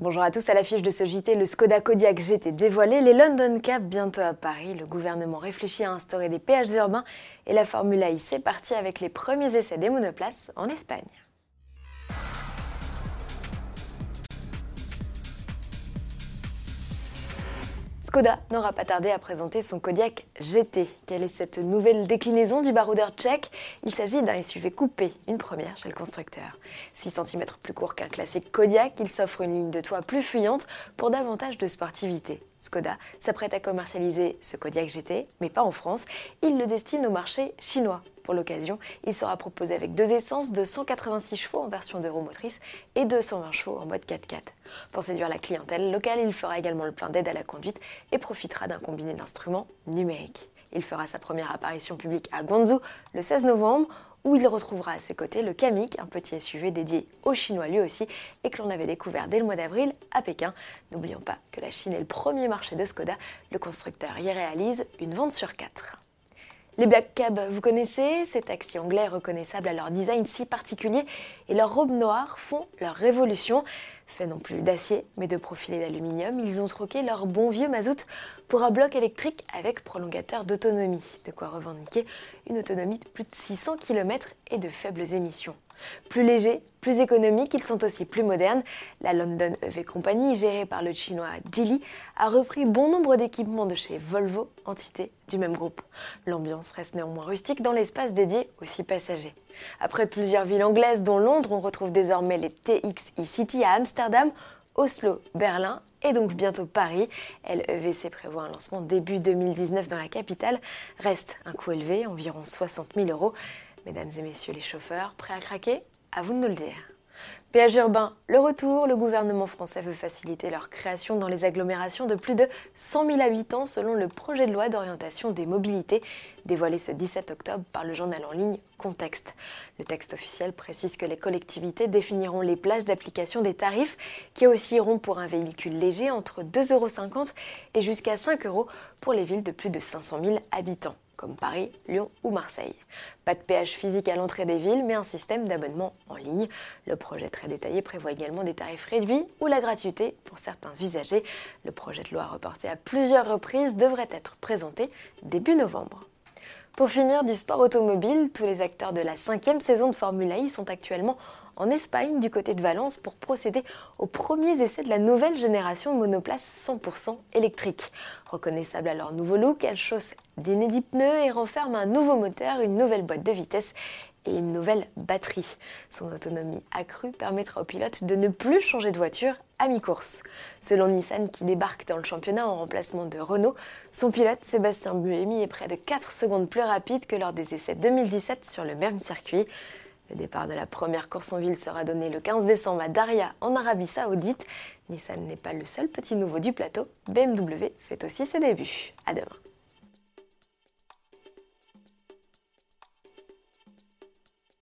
Bonjour à tous, à l'affiche de ce JT, le Skoda Kodiaq GT dévoilé, les London Cup bientôt à Paris, le gouvernement réfléchit à instaurer des péages urbains et la Formule I c'est parti avec les premiers essais des monoplaces en Espagne. Skoda n'aura pas tardé à présenter son Kodiaq GT. Quelle est cette nouvelle déclinaison du baroudeur tchèque? Il s'agit d'un SUV coupé, une première chez le constructeur. 6 cm plus court qu'un classique Kodiaq, il s'offre une ligne de toit plus fuyante pour davantage de sportivité. Skoda s'apprête à commercialiser ce Kodiaq GT, mais pas en France. Il le destine au marché chinois. Pour l'occasion, il sera proposé avec deux essences de 186 chevaux en version motrice et 220 chevaux en mode 4x4. Pour séduire la clientèle locale, il fera également le plein d'aide à la conduite et profitera d'un combiné d'instruments numériques. Il fera sa première apparition publique à Guangzhou le 16 novembre où il retrouvera à ses côtés le Kamiq, un petit SUV dédié aux Chinois lui aussi, et que l'on avait découvert dès le mois d'avril à Pékin. N'oublions pas que la Chine est le premier marché de Skoda, le constructeur y réalise une vente sur quatre. Les Black Cab, vous connaissez Ces taxis anglais reconnaissables à leur design si particulier et leurs robes noires font leur révolution. Fait non plus d'acier mais de profilé d'aluminium, ils ont troqué leur bon vieux mazout pour un bloc électrique avec prolongateur d'autonomie. De quoi revendiquer une autonomie de plus de 600 km et de faibles émissions. Plus légers, plus économiques, ils sont aussi plus modernes. La London EV Company, gérée par le chinois Geely, a repris bon nombre d'équipements de chez Volvo, entité du même groupe. L'ambiance reste néanmoins rustique dans l'espace dédié aux six passagers. Après plusieurs villes anglaises, dont Londres, on retrouve désormais les TX e-City à Amsterdam, Oslo, Berlin et donc bientôt Paris. LEVC prévoit un lancement début 2019 dans la capitale. Reste un coût élevé, environ 60 000 euros. Mesdames et messieurs les chauffeurs, prêts à craquer? À vous de nous le dire. Péage urbain, le retour, le gouvernement français veut faciliter leur création dans les agglomérations de plus de 100 000 habitants selon le projet de loi d'orientation des mobilités dévoilé ce 17 octobre par le journal en ligne Contexte. Le texte officiel précise que les collectivités définiront les plages d'application des tarifs qui oscilleront pour un véhicule léger entre 2,50 euros et jusqu'à 5 euros pour les villes de plus de 500 000 habitants comme Paris, Lyon ou Marseille. Pas de péage physique à l'entrée des villes, mais un système d'abonnement en ligne. Le projet très détaillé prévoit également des tarifs réduits ou la gratuité pour certains usagers. Le projet de loi reporté à plusieurs reprises devrait être présenté début novembre. Pour finir, du sport automobile, tous les acteurs de la cinquième saison de Formule I sont actuellement en Espagne, du côté de Valence, pour procéder aux premiers essais de la nouvelle génération de monoplaces 100% électriques. Reconnaissables à leur nouveau look, elles chaussent d'inédits pneus et renferment un nouveau moteur, une nouvelle boîte de vitesse et une nouvelle batterie. Son autonomie accrue permettra aux pilotes de ne plus changer de voiture à mi-course. Selon Nissan qui débarque dans le championnat en remplacement de Renault, son pilote Sébastien Buemi est près de 4 secondes plus rapide que lors des essais 2017 sur le même circuit. Le départ de la première course en ville sera donné le 15 décembre à Daria en Arabie Saoudite. Nissan n'est pas le seul petit nouveau du plateau, BMW fait aussi ses débuts. À demain.